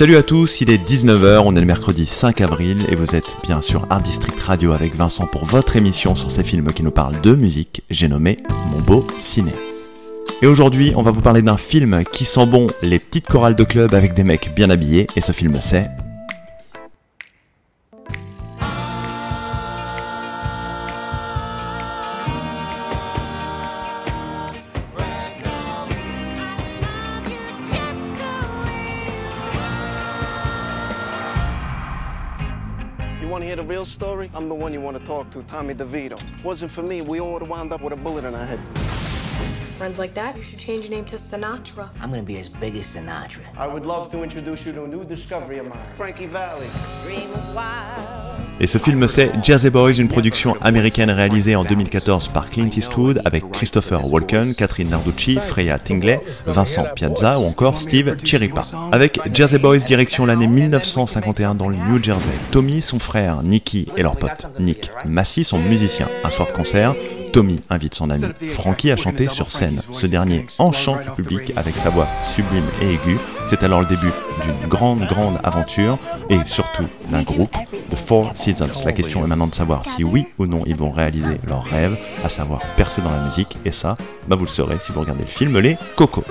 Salut à tous, il est 19h, on est le mercredi 5 avril et vous êtes bien sûr Art District Radio avec Vincent pour votre émission sur ces films qui nous parlent de musique, j'ai nommé Mon beau ciné. Et aujourd'hui, on va vous parler d'un film qui sent bon les petites chorales de club avec des mecs bien habillés et ce film c'est to Tommy DeVito. Wasn't for me, we all would have wound up with a bullet in our head. Friends like that, you should change your name to Sinatra. I'm gonna be as big as Sinatra. I would love to introduce you to a new discovery of mine, Frankie Valley. Dream wild. Et ce film c'est Jersey Boys, une production américaine réalisée en 2014 par Clint Eastwood avec Christopher Walken, Catherine Narducci, Freya Tingley, Vincent Piazza ou encore Steve Chiripa. Avec Jersey Boys direction l'année 1951 dans le New Jersey. Tommy, son frère, Nicky et leur pote Nick Massey sont musiciens. Un soir de concert, Tommy invite son ami Frankie à chanter sur scène. Ce dernier enchante le public avec sa voix sublime et aiguë. C'est alors le début d'une grande, grande aventure et surtout d'un groupe, The Four Seasons. La question est maintenant de savoir si oui ou non ils vont réaliser leur rêve, à savoir percer dans la musique. Et ça, bah vous le saurez si vous regardez le film Les Cocos.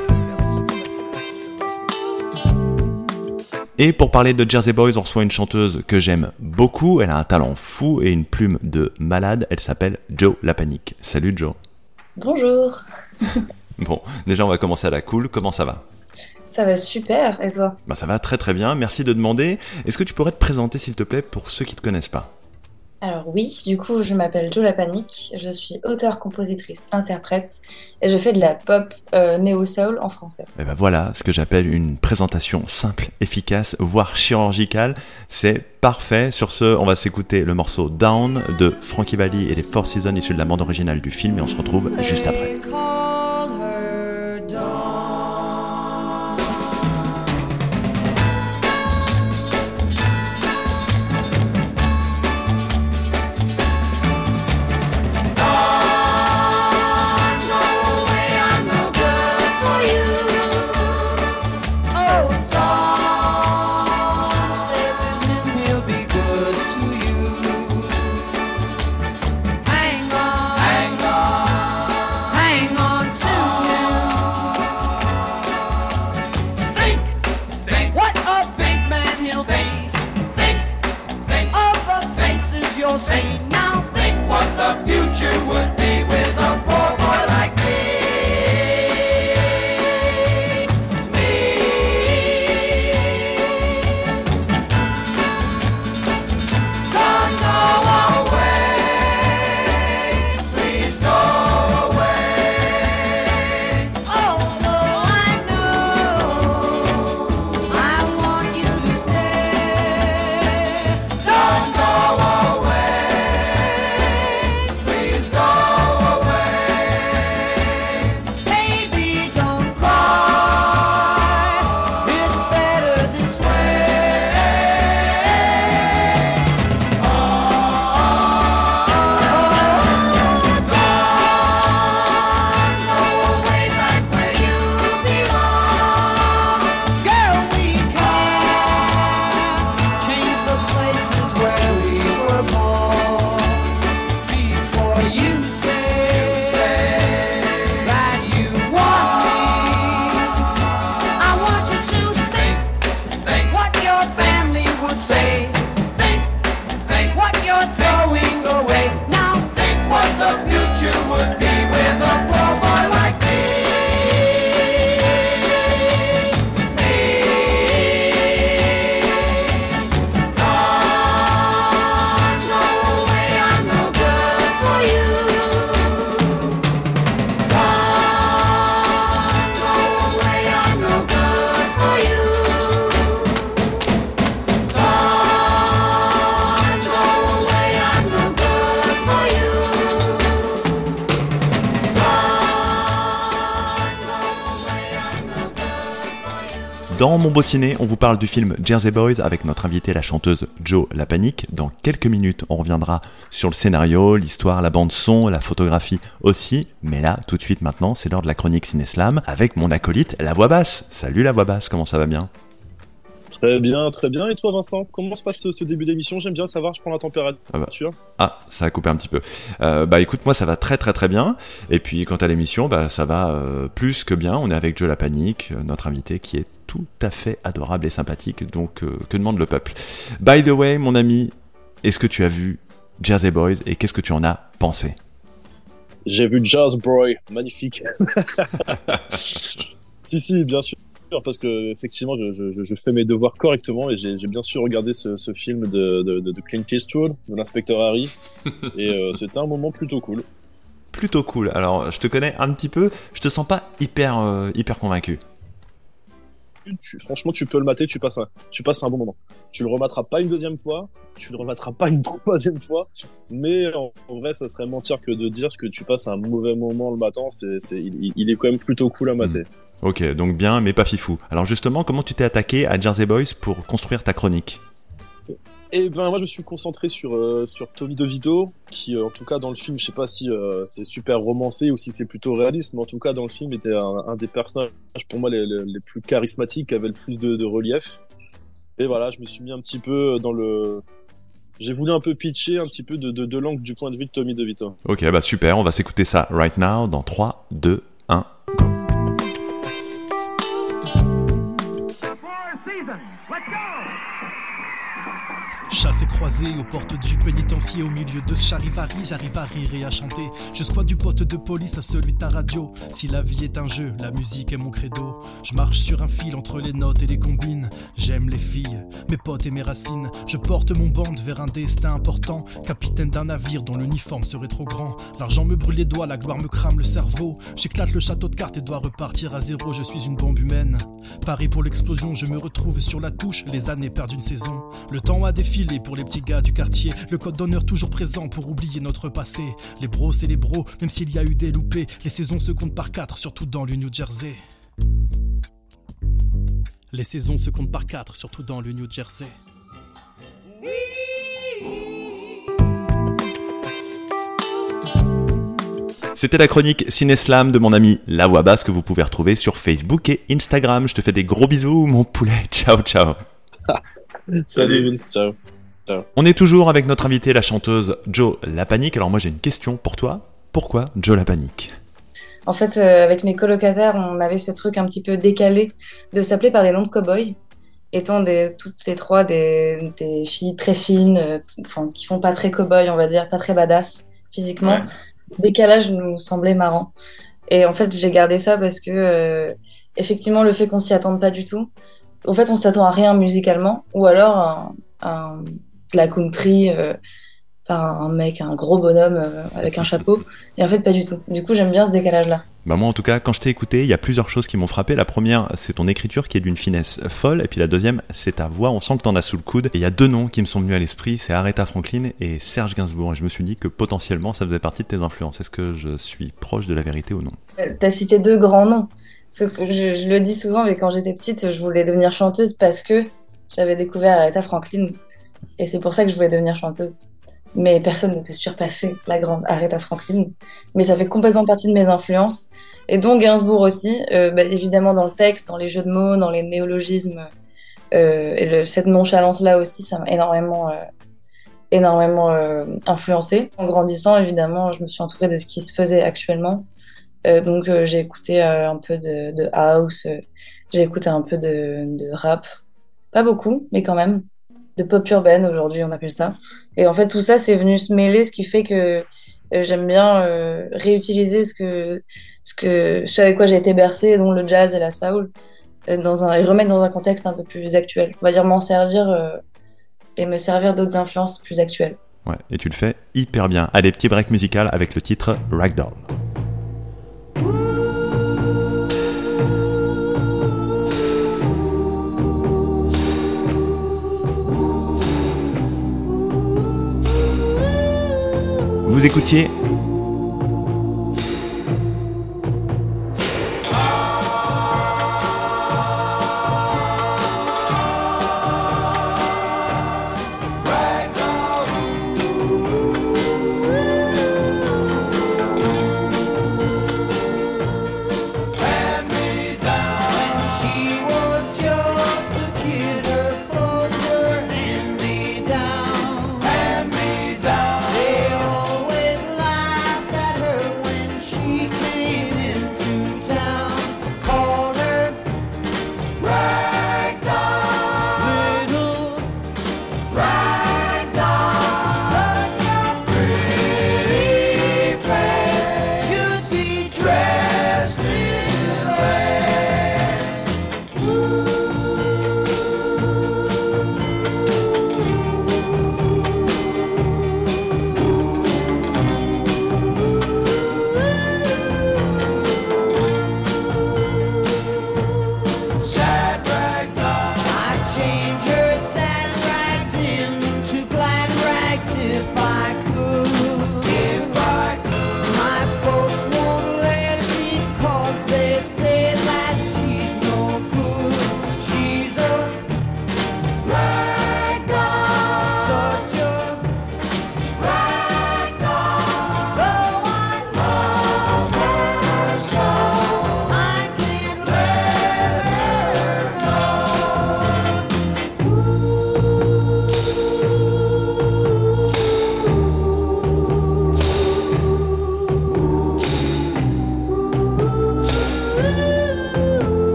Et pour parler de Jersey Boys, on reçoit une chanteuse que j'aime beaucoup. Elle a un talent fou et une plume de malade. Elle s'appelle Joe La Panique. Salut Joe. Bonjour. bon, déjà on va commencer à la cool. Comment ça va? Ça va super. Et toi? Bah, Ça va très très bien. Merci de demander. Est-ce que tu pourrais te présenter s'il te plaît pour ceux qui ne te connaissent pas? Alors oui, du coup, je m'appelle Jo La Panique, je suis auteure, compositrice, interprète, et je fais de la pop euh, néo-soul en français. Et ben voilà, ce que j'appelle une présentation simple, efficace, voire chirurgicale, c'est parfait. Sur ce, on va s'écouter le morceau Down de Frankie Valli et les Four Seasons issus de la bande originale du film, et on se retrouve juste après. Dans Mon Beau Ciné, on vous parle du film Jersey Boys avec notre invitée, la chanteuse Joe La Panique. Dans quelques minutes, on reviendra sur le scénario, l'histoire, la bande-son, la photographie aussi. Mais là, tout de suite maintenant, c'est l'heure de la chronique Ciné Slam avec mon acolyte, la voix basse. Salut la voix basse, comment ça va bien? Très bien, très bien. Et toi, Vincent, comment se passe ce, ce début d'émission? J'aime bien savoir, je prends la température. Ah, bah. ah, ça a coupé un petit peu. Euh, bah écoute, moi ça va très très très bien. Et puis quant à l'émission, bah ça va euh, plus que bien. On est avec Joe La Panique, euh, notre invité qui est tout à fait adorable et sympathique. Donc euh, que demande le peuple? By the way, mon ami, est-ce que tu as vu Jersey Boys et qu'est-ce que tu en as pensé? J'ai vu Jazz Boy, magnifique. si si, bien sûr parce que effectivement, je, je, je, fais mes devoirs correctement et j'ai bien sûr regardé ce, ce film de, de, de, Clint Eastwood, de l'inspecteur Harry, et euh, c'était un moment plutôt cool. Plutôt cool. Alors, je te connais un petit peu, je te sens pas hyper, euh, hyper convaincu. Tu, franchement, tu peux le mater, tu passes un, tu passes un bon moment. Tu le remateras pas une deuxième fois, tu le remateras pas une troisième fois, mais en, vrai, ça serait mentir que de dire que tu passes un mauvais moment le matin. C'est, il, il, est quand même plutôt cool à mater. Mm. Ok, donc bien, mais pas fifou. Alors justement, comment tu t'es attaqué à Jersey Boys pour construire ta chronique Eh ben moi je me suis concentré sur euh, sur Tommy DeVito, qui euh, en tout cas dans le film, je sais pas si euh, c'est super romancé ou si c'est plutôt réaliste, mais en tout cas dans le film était un, des personnages pour moi les, les, plus charismatiques, qui avait le plus de, de relief. Et voilà, je me suis mis un petit peu dans le j'ai voulu un peu pitcher un petit peu de, de, de l'angle du point de vue de Tommy DeVito. Ok, bah super, on va s'écouter ça right now dans 3, 2, Aux portes du pénitencier au milieu de ce charivari, j'arrive à rire et à chanter. Je squatte du poste de police à celui de ta radio. Si la vie est un jeu, la musique est mon credo. Je marche sur un fil entre les notes et les combines. J'aime les filles, mes potes et mes racines. Je porte mon band vers un destin important. Capitaine d'un navire dont l'uniforme serait trop grand. L'argent me brûle les doigts, la gloire me crame le cerveau. J'éclate le château de cartes et dois repartir à zéro. Je suis une bombe humaine. Pareil pour l'explosion, je me retrouve sur la touche. Les années perdent une saison. Le temps a défilé pour les petits gars du quartier. Le code d'honneur toujours présent pour oublier notre passé. Les bros, c'est les bros, même s'il y a eu des loupés. Les saisons se comptent par quatre, surtout dans le New Jersey. Les saisons se comptent par quatre, surtout dans le New Jersey. C'était la chronique Cineslam de mon ami La Voix Basse que vous pouvez retrouver sur Facebook et Instagram. Je te fais des gros bisous, mon poulet. Ciao, ciao. Salut Vince, ciao. On est toujours avec notre invitée, la chanteuse Joe La Panique. Alors moi j'ai une question pour toi. Pourquoi Joe La Panique En fait, euh, avec mes colocataires, on avait ce truc un petit peu décalé de s'appeler par des noms de cow-boys. Étant des, toutes les trois des, des filles très fines, euh, enfin, qui font pas très cow-boy, on va dire, pas très badass physiquement, ouais. décalage nous semblait marrant. Et en fait, j'ai gardé ça parce que, euh, effectivement, le fait qu'on s'y attende pas du tout, en fait, on s'attend à rien musicalement, ou alors un, un, de la country euh, par un mec, un gros bonhomme euh, avec un chapeau. Et en fait, pas du tout. Du coup, j'aime bien ce décalage-là. Bah moi, en tout cas, quand je t'ai écouté, il y a plusieurs choses qui m'ont frappé. La première, c'est ton écriture qui est d'une finesse folle. Et puis la deuxième, c'est ta voix. On sent que t'en as sous le coude. Et il y a deux noms qui me sont venus à l'esprit. C'est Aretha Franklin et Serge Gainsbourg. Et je me suis dit que potentiellement, ça faisait partie de tes influences. Est-ce que je suis proche de la vérité ou non? Euh, T'as cité deux grands noms. Ce que je, je, le dis souvent, mais quand j'étais petite, je voulais devenir chanteuse parce que j'avais découvert Aretha Franklin. Et c'est pour ça que je voulais devenir chanteuse. Mais personne ne peut surpasser la grande Aretha Franklin. Mais ça fait complètement partie de mes influences. Et donc Gainsbourg aussi, euh, bah, évidemment dans le texte, dans les jeux de mots, dans les néologismes. Euh, et cette nonchalance-là aussi, ça m'a énormément, euh, énormément euh, influencé. En grandissant, évidemment, je me suis entourée de ce qui se faisait actuellement. Donc j'ai écouté un peu de, house, j'ai écouté un peu de, rap, pas beaucoup, mais quand même, de pop urbaine aujourd'hui on appelle ça. Et en fait tout ça c'est venu se mêler, ce qui fait que j'aime bien réutiliser ce que ce que ce avec quoi j'ai été bercée, dont le jazz et la soul, dans un et remettre dans un contexte un peu plus actuel. On va dire m'en servir et me servir d'autres influences plus actuelles. Ouais, et tu le fais hyper bien. Allez, petit break musical avec le titre Ragdoll. Vous écoutiez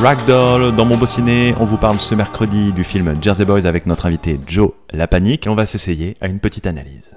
Ragdoll. Dans mon beau ciné, on vous parle ce mercredi du film Jersey Boys avec notre invité Joe La Panique et on va s'essayer à une petite analyse.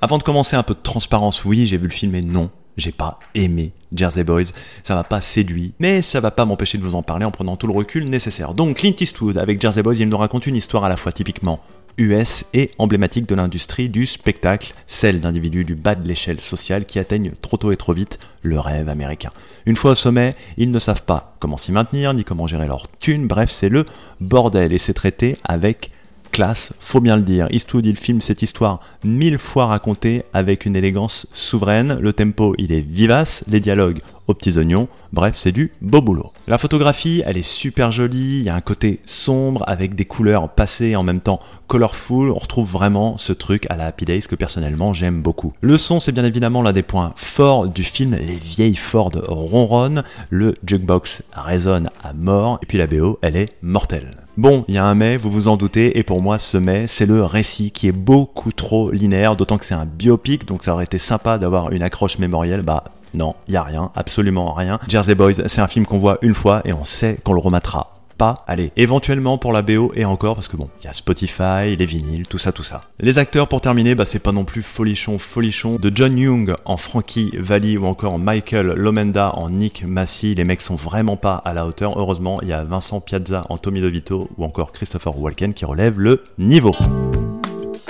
Avant de commencer, un peu de transparence. Oui, j'ai vu le film et non, j'ai pas aimé Jersey Boys, ça m'a pas séduit, mais ça va pas m'empêcher de vous en parler en prenant tout le recul nécessaire. Donc Clint Eastwood avec Jersey Boys, il nous raconte une histoire à la fois typiquement US et emblématique de l'industrie du spectacle, celle d'individus du bas de l'échelle sociale qui atteignent trop tôt et trop vite le rêve américain. Une fois au sommet, ils ne savent pas comment s'y maintenir ni comment gérer leur thune, bref c'est le bordel et c'est traité avec classe, faut bien le dire. Eastwood, il filme cette histoire mille fois racontée avec une élégance souveraine. Le tempo, il est vivace, les dialogues aux petits oignons. Bref, c'est du beau boulot. La photographie, elle est super jolie, il y a un côté sombre avec des couleurs passées en même temps colorful. On retrouve vraiment ce truc à la Happy Days que personnellement j'aime beaucoup. Le son, c'est bien évidemment l'un des points forts du film. Les vieilles Ford ronronnent, le jukebox résonne à mort et puis la BO, elle est mortelle. Bon, il y a un mais, vous vous en doutez, et pour moi ce mais, c'est le récit qui est beaucoup trop linéaire, d'autant que c'est un biopic, donc ça aurait été sympa d'avoir une accroche mémorielle, bah non, il y a rien, absolument rien. Jersey Boys, c'est un film qu'on voit une fois et on sait qu'on le rematera pas, allez, éventuellement pour la BO et encore parce que bon, il y a Spotify, les vinyles, tout ça, tout ça. Les acteurs pour terminer, bah c'est pas non plus folichon, folichon. De John Young en Frankie Valli ou encore Michael Lomenda en Nick Massey, les mecs sont vraiment pas à la hauteur. Heureusement, il y a Vincent Piazza en Tommy DeVito ou encore Christopher Walken qui relèvent le niveau.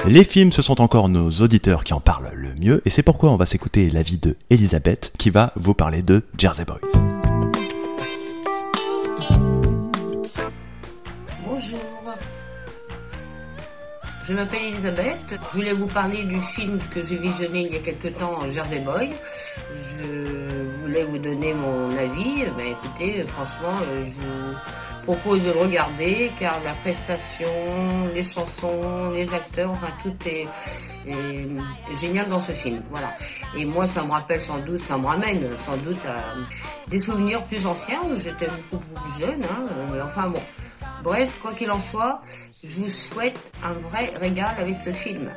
Les films, ce sont encore nos auditeurs qui en parlent le mieux, et c'est pourquoi on va s'écouter l'avis de Elisabeth qui va vous parler de Jersey Boys. Je m'appelle Elisabeth. Je voulais vous parler du film que j'ai visionné il y a quelque temps, Jersey Boy. Je voulais vous donner mon avis. Ben, écoutez, franchement, je vous propose de le regarder car la prestation, les chansons, les acteurs, enfin tout est, génial dans ce film. Voilà. Et moi, ça me rappelle sans doute, ça me ramène sans doute à des souvenirs plus anciens où j'étais beaucoup plus jeune. Hein, mais enfin bon. Bref, quoi qu'il en soit, je vous souhaite un vrai régal avec ce film.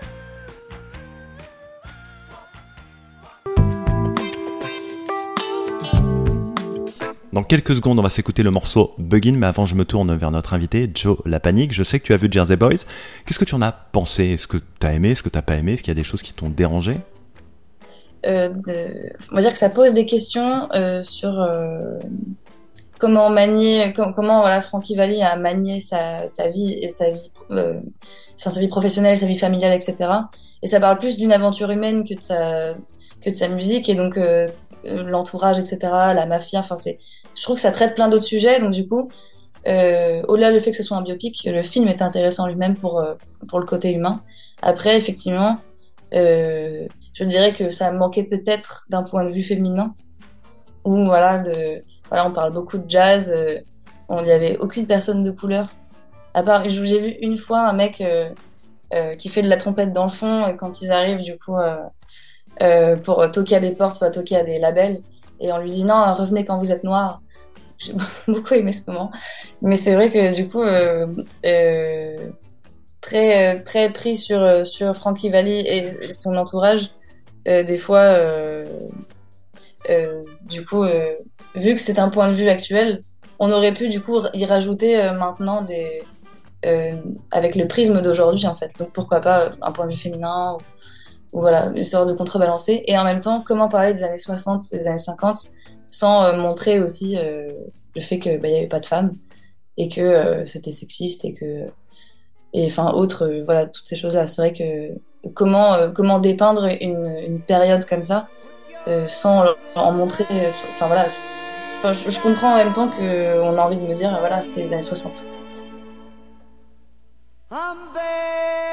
Dans quelques secondes, on va s'écouter le morceau Buggin, mais avant, je me tourne vers notre invité, Joe La Panique. Je sais que tu as vu Jersey Boys. Qu'est-ce que tu en as pensé? Est-ce que tu as aimé? Est-ce que tu n'as pas aimé? Est-ce qu'il y a des choses qui t'ont dérangé? Euh, On va dire que ça pose des questions euh, sur euh, comment manier, comment voilà, Frankie Valli a manié sa, sa vie et sa vie, enfin, sa vie professionnelle, sa vie familiale, etc. Et ça parle plus d'une aventure humaine que de sa, que de sa musique et donc l'entourage, etc. La mafia, enfin c'est, je trouve que ça traite plein d'autres sujets. Donc du coup, euh, au-delà du fait que ce soit un biopic, le film est intéressant lui-même pour euh, pour le côté humain. Après, effectivement, euh, je dirais que ça manquait peut-être d'un point de vue féminin ou voilà voilà, on parle beaucoup de jazz. Il n'y avait aucune personne de couleur. À part, j'ai vu une fois un mec qui fait de la trompette dans le fond quand ils arrivent du coup pour toquer à des portes, pas toquer à des labels. Et on lui dit non, revenez quand vous êtes noir. J'ai beaucoup aimé ce moment. Mais c'est vrai que du coup, très, très pris sur, sur Frankie Valli et son entourage, des fois, du coup, vu que c'est un point de vue actuel, on aurait pu du coup y rajouter euh, maintenant des euh, avec le prisme d'aujourd'hui en fait. Donc pourquoi pas un point de vue féminin ou, voilà, histoire de contrebalancer. Et en même temps, comment parler des années 60, des années 50 sans euh, montrer aussi le fait qu'il bah, n'y avait pas de femmes et que c'était sexiste et que et enfin autre voilà toutes ces choses là. C'est vrai que comment comment dépeindre une, une période comme ça sans en montrer enfin voilà je, comprends en même temps qu'on a envie de me dire, voilà, c'est les années 60. love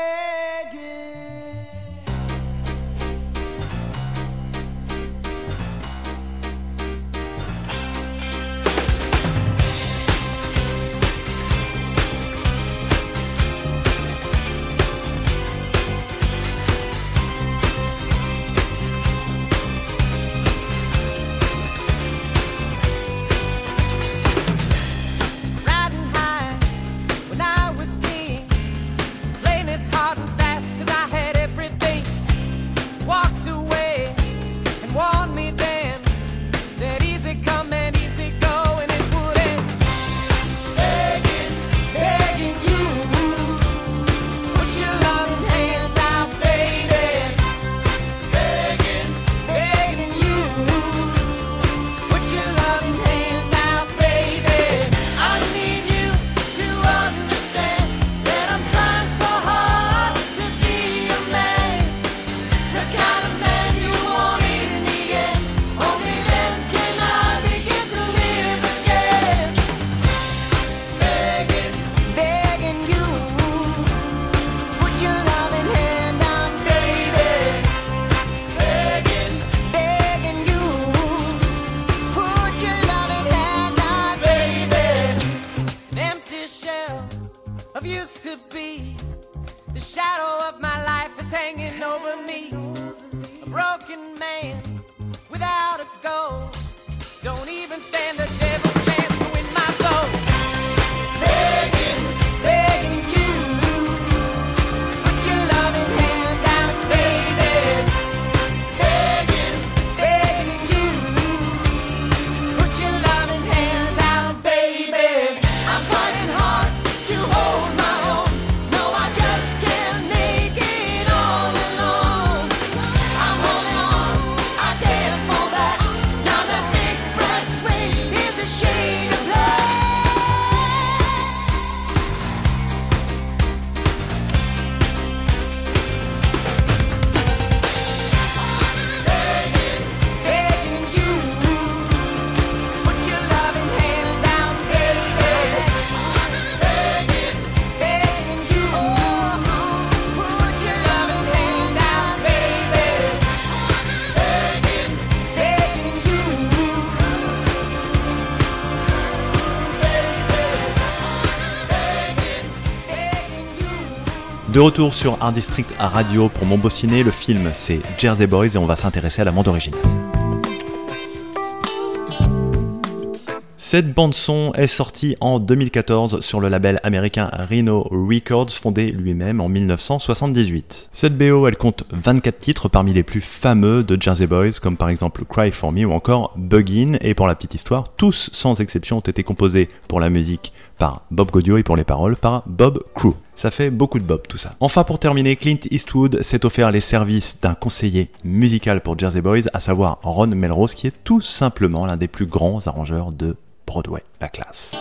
De retour sur Art District à radio pour mon le film c'est Jersey Boys et on va s'intéresser à la bande originale. Cette bande son est sortie en 2014 sur le label américain Rhino Records fondé lui-même en 1978. Cette BO elle compte 24 titres parmi les plus fameux de Jersey Boys comme par exemple Cry For Me ou encore Buggin et pour la petite histoire, tous sans exception ont été composés pour la musique par Bob Gaudio et pour les paroles par Bob Crew. Ça fait beaucoup de Bob tout ça. Enfin pour terminer, Clint Eastwood s'est offert les services d'un conseiller musical pour Jersey Boys, à savoir Ron Melrose qui est tout simplement l'un des plus grands arrangeurs de Broadway, la classe.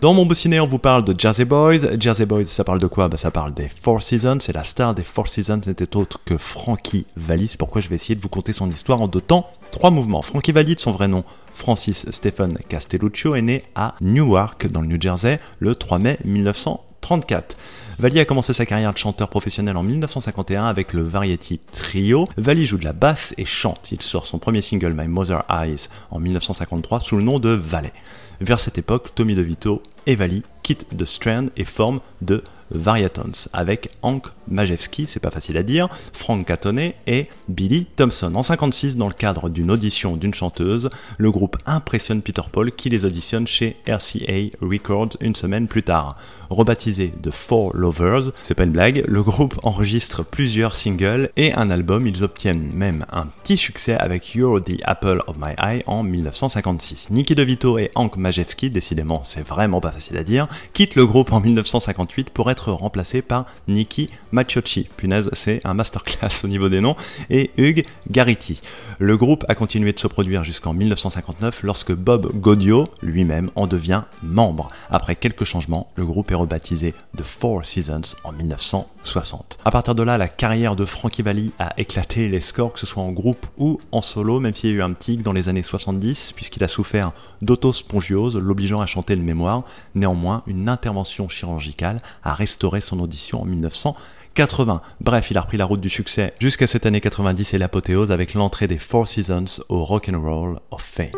Dans mon ciné, on vous parle de Jersey Boys. Jersey Boys, ça parle de quoi? Bah, Ça parle des Four Seasons. Et la star des Four Seasons n'était autre que Frankie Valli. C'est pourquoi je vais essayer de vous conter son histoire en deux temps, trois mouvements. Frankie Valli, de son vrai nom, Francis Stephen Castelluccio, est né à Newark, dans le New Jersey, le 3 mai 1934. Valli a commencé sa carrière de chanteur professionnel en 1951 avec le Variety Trio. Valli joue de la basse et chante. Il sort son premier single My Mother Eyes en 1953 sous le nom de Valet. Vers cette époque, Tommy DeVito et Valli quittent The Strand et forment The Variatons avec Hank Majewski, c'est pas facile à dire, Frank Catone et Billy Thompson. En 56, dans le cadre d'une audition d'une chanteuse, le groupe impressionne Peter Paul qui les auditionne chez RCA Records une semaine plus tard. Rebaptisé The Four Lovers, c'est pas une blague, le groupe enregistre plusieurs singles et un album, ils obtiennent même un petit succès avec You're the Apple of My Eye en 1956. Nicky DeVito et Hank Majewski, décidément c'est vraiment pas facile à dire, quittent le groupe en 1958 pour être remplacés par Nicky Maciocci. Punaise, c'est un masterclass au niveau des noms, et Hugh Garrity. Le groupe a continué de se produire jusqu'en 1959 lorsque Bob Gaudio lui-même en devient membre. Après quelques changements, le groupe est rebaptisé The Four Seasons en 1960. À partir de là, la carrière de Frankie Valli a éclaté les scores, que ce soit en groupe ou en solo, même s'il y a eu un petit dans les années 70, puisqu'il a souffert d'autospongiose, l'obligeant à chanter le mémoire. Néanmoins, une intervention chirurgicale a restauré son audition en 1980. Bref, il a repris la route du succès jusqu'à cette année 90 et l'apothéose avec l'entrée des Four Seasons au Rock'n'Roll of Fame.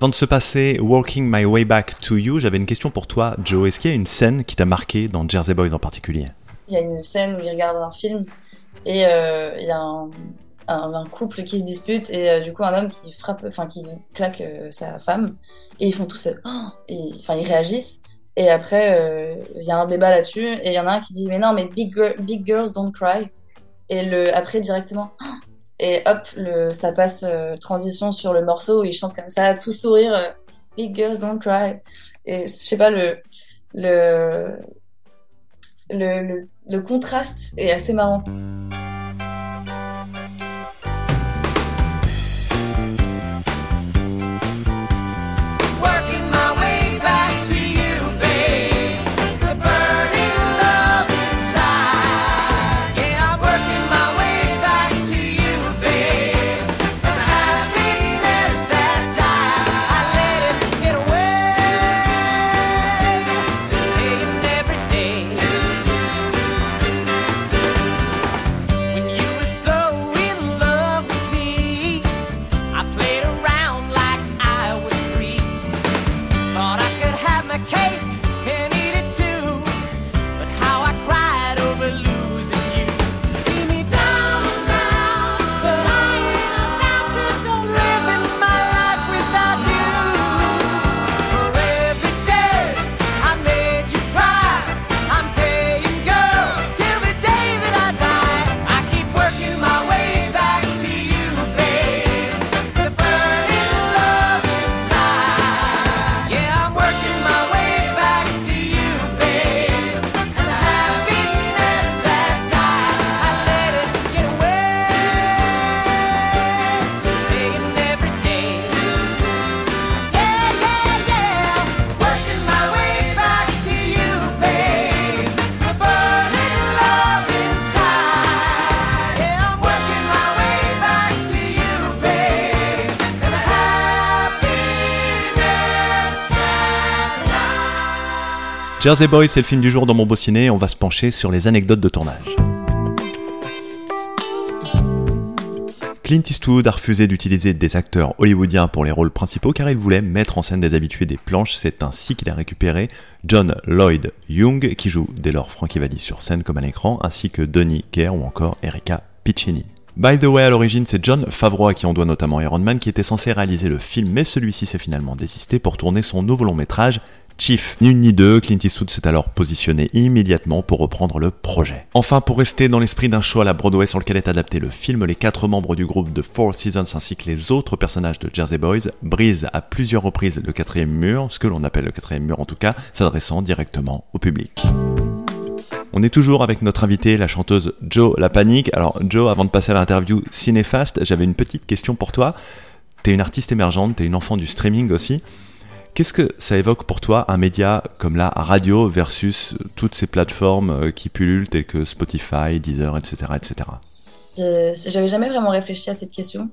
Avant de se passer Walking My Way Back to You, j'avais une question pour toi, Joe. Est-ce qu'il y a une scène qui t'a marqué dans Jersey Boys en particulier? Il y a une scène où ils regardent un film et euh, il y a un, un- un couple qui se dispute et euh, du coup un homme qui frappe, enfin qui claque euh, sa femme et ils font tous, euh, Oh et enfin ils réagissent et après euh, il y a un débat là-dessus et il y en a un qui dit mais non mais big, girl- big girls don't cry et le après directement et hop le ça passe euh, transition sur le morceau où ils chantent comme ça tout sourire euh, big girls don't cry et je sais pas le le le, le, le contraste est assez marrant. Jersey Boys, c'est le film du jour dans mon beau ciné. On va se pencher sur les anecdotes de tournage. Clint Eastwood a refusé d'utiliser des acteurs hollywoodiens pour les rôles principaux car il voulait mettre en scène des habitués des planches. C'est ainsi qu'il a récupéré John Lloyd Young, qui joue dès lors Frankie Valli sur scène comme à l'écran, ainsi que Donnie Kerr ou encore Erika Piccini. By the way, à l'origine, c'est John Favreau qui on doit notamment Iron Man qui était censé réaliser le film, mais celui-ci s'est finalement désisté pour tourner son nouveau long métrage Chief. Ni une ni deux, Clint Eastwood s'est alors positionné immédiatement pour reprendre le projet. Enfin, pour rester dans l'esprit d'un show à la Broadway sur lequel est adapté le film, les quatre membres du groupe de Four Seasons ainsi que les autres personnages de Jersey Boys brisent à plusieurs reprises le quatrième mur, ce que l'on appelle le quatrième mur en tout cas, s'adressant directement au public. On est toujours avec notre invitée, la chanteuse Jo La Panique. Alors Jo, avant de passer à l'interview Cinéfast, j'avais une petite question pour toi. T'es une artiste émergente, t'es une enfant du streaming aussi. Qu'est-ce que ça évoque pour toi un média comme la radio versus toutes ces plateformes euh, qui pullulent telles que Spotify, Deezer, etc. etc. Euh, J'avais jamais vraiment réfléchi à cette question.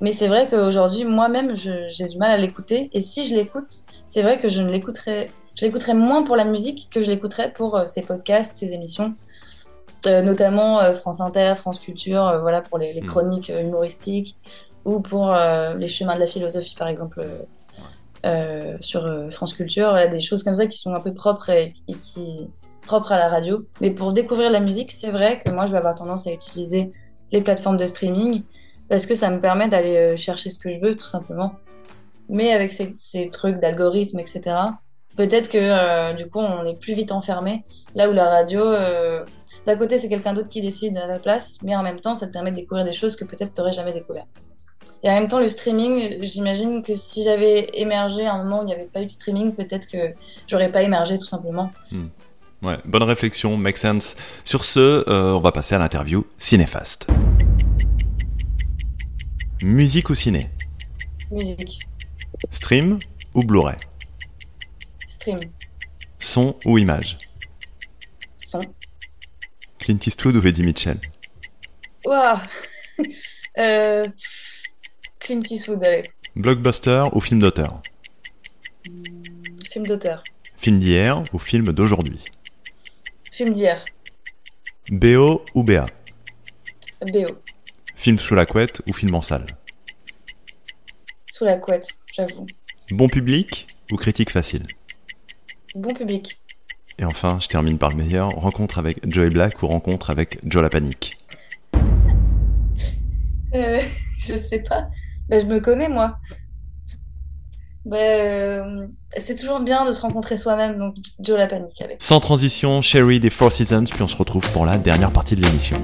Mais c'est vrai qu'aujourd'hui, moi-même, j'ai du mal à l'écouter. Et si je l'écoute, c'est vrai que je ne l'écouterai, je l'écouterai moins pour la musique que je l'écouterai pour euh, ces podcasts, ces émissions, euh, notamment euh, France Inter, France Culture, euh, voilà pour les, les Mm. chroniques euh, humoristiques ou pour euh, les chemins de la philosophie, par exemple, euh, sur euh, France Culture, voilà, des choses comme ça qui sont un peu propres et, qui propres à la radio. Mais pour découvrir la musique, c'est vrai que moi, je vais avoir tendance à utiliser les plateformes de streaming parce que ça me permet d'aller euh, chercher ce que je veux, tout simplement. Mais avec ces, trucs d'algorithme, etc., peut-être que du coup, on est plus vite enfermé. Là où la radio, d'un côté, c'est quelqu'un d'autre qui décide à la place, mais en même temps, ça te permet de découvrir des choses que peut-être tu n'aurais jamais découvert. Et en même temps, le streaming, j'imagine que si j'avais émergé à un moment où il n'y avait pas eu de streaming, peut-être que j'aurais pas émergé tout simplement. Ouais, bonne réflexion, make sense. Sur ce, euh, on va passer à l'interview Cinéfast. Musique ou ciné? Musique, Stream ou Blu-ray? Stream, Son ou image? Son. Clint Eastwood ou Eddie Mitchell? Waouh euh, Clint Eastwood, allez. Blockbuster ou film d'auteur Film d'auteur. Film d'hier ou film d'aujourd'hui Film d'hier. BO ou BA BO. Film sous la couette ou film en salle Sous la couette, j'avoue. Bon public ou critique facile Bon public. Et enfin, je termine par le meilleur, rencontre avec Joey Black ou rencontre avec Joe la Panique Euh, je sais pas. Ben, je me connais, moi. Ben, c'est toujours bien de se rencontrer soi-même, donc Joe la panique, allez. Sans transition, Sherry des Four Seasons, puis on se retrouve pour la dernière partie de l'émission.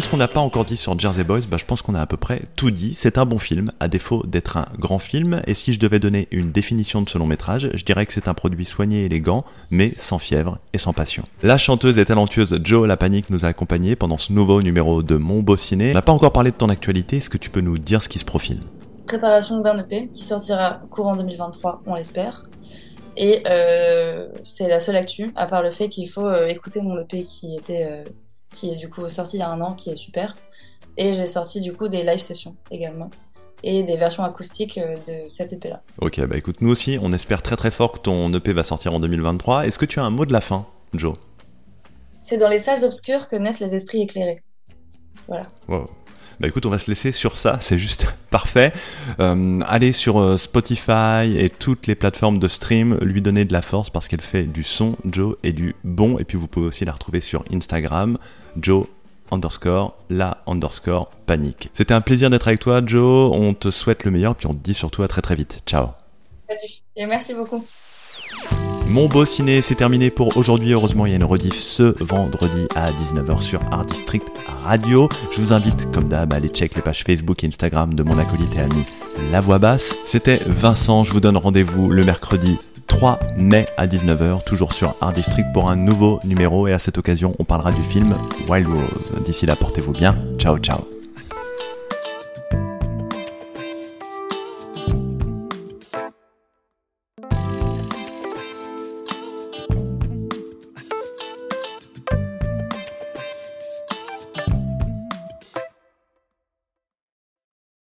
Qu'on n'a pas encore dit sur Jersey Boys? Bah, Je pense qu'on a à peu près tout dit. C'est un bon film, à défaut d'être un grand film. Et si je devais donner une définition de ce long métrage, je dirais que c'est un produit soigné et élégant, mais sans fièvre et sans passion. La chanteuse et talentueuse Joe La Panique nous a accompagnés pendant ce nouveau numéro de Mon Beau Ciné. On n'a pas encore parlé de ton actualité, est-ce que tu peux nous dire ce qui se profile? Préparation d'un EP qui sortira courant 2023, on l'espère. Et euh, c'est la seule actu, à part le fait qu'il faut euh, écouter mon EP qui était euh, qui est du coup sorti il y a un an, qui est super. Et j'ai sorti du coup des live sessions également et des versions acoustiques de cet EP là. Ok, bah écoute, nous aussi, on espère très très fort que ton EP va sortir en 2023. Est-ce que tu as un mot de la fin, Joe? C'est dans les salles obscures que naissent les esprits éclairés. Voilà. Wow. Bah écoute, on va se laisser sur ça, c'est juste parfait. Euh, allez sur euh, Spotify et toutes les plateformes de stream, lui donner de la force parce qu'elle fait du son, Joe, et du bon. Et puis vous pouvez aussi la retrouver sur Instagram, Joe underscore la underscore panique. C'était un plaisir d'être avec toi, Joe. On te souhaite le meilleur, puis on te dit surtout à très très vite. Ciao. Salut et merci beaucoup. Mon beau ciné, c'est terminé pour aujourd'hui. Heureusement, il y a une rediff ce vendredi à 19h sur Art District Radio. Je vous invite, comme d'hab, à aller check les pages Facebook et Instagram de mon acolyte et ami La Voix Basse. C'était Vincent. Je vous donne rendez-vous le mercredi 3 mai à 19h, toujours sur Art District pour un nouveau numéro. Et à cette occasion, on parlera du film Wild Rose. D'ici là, portez-vous bien. Ciao, ciao.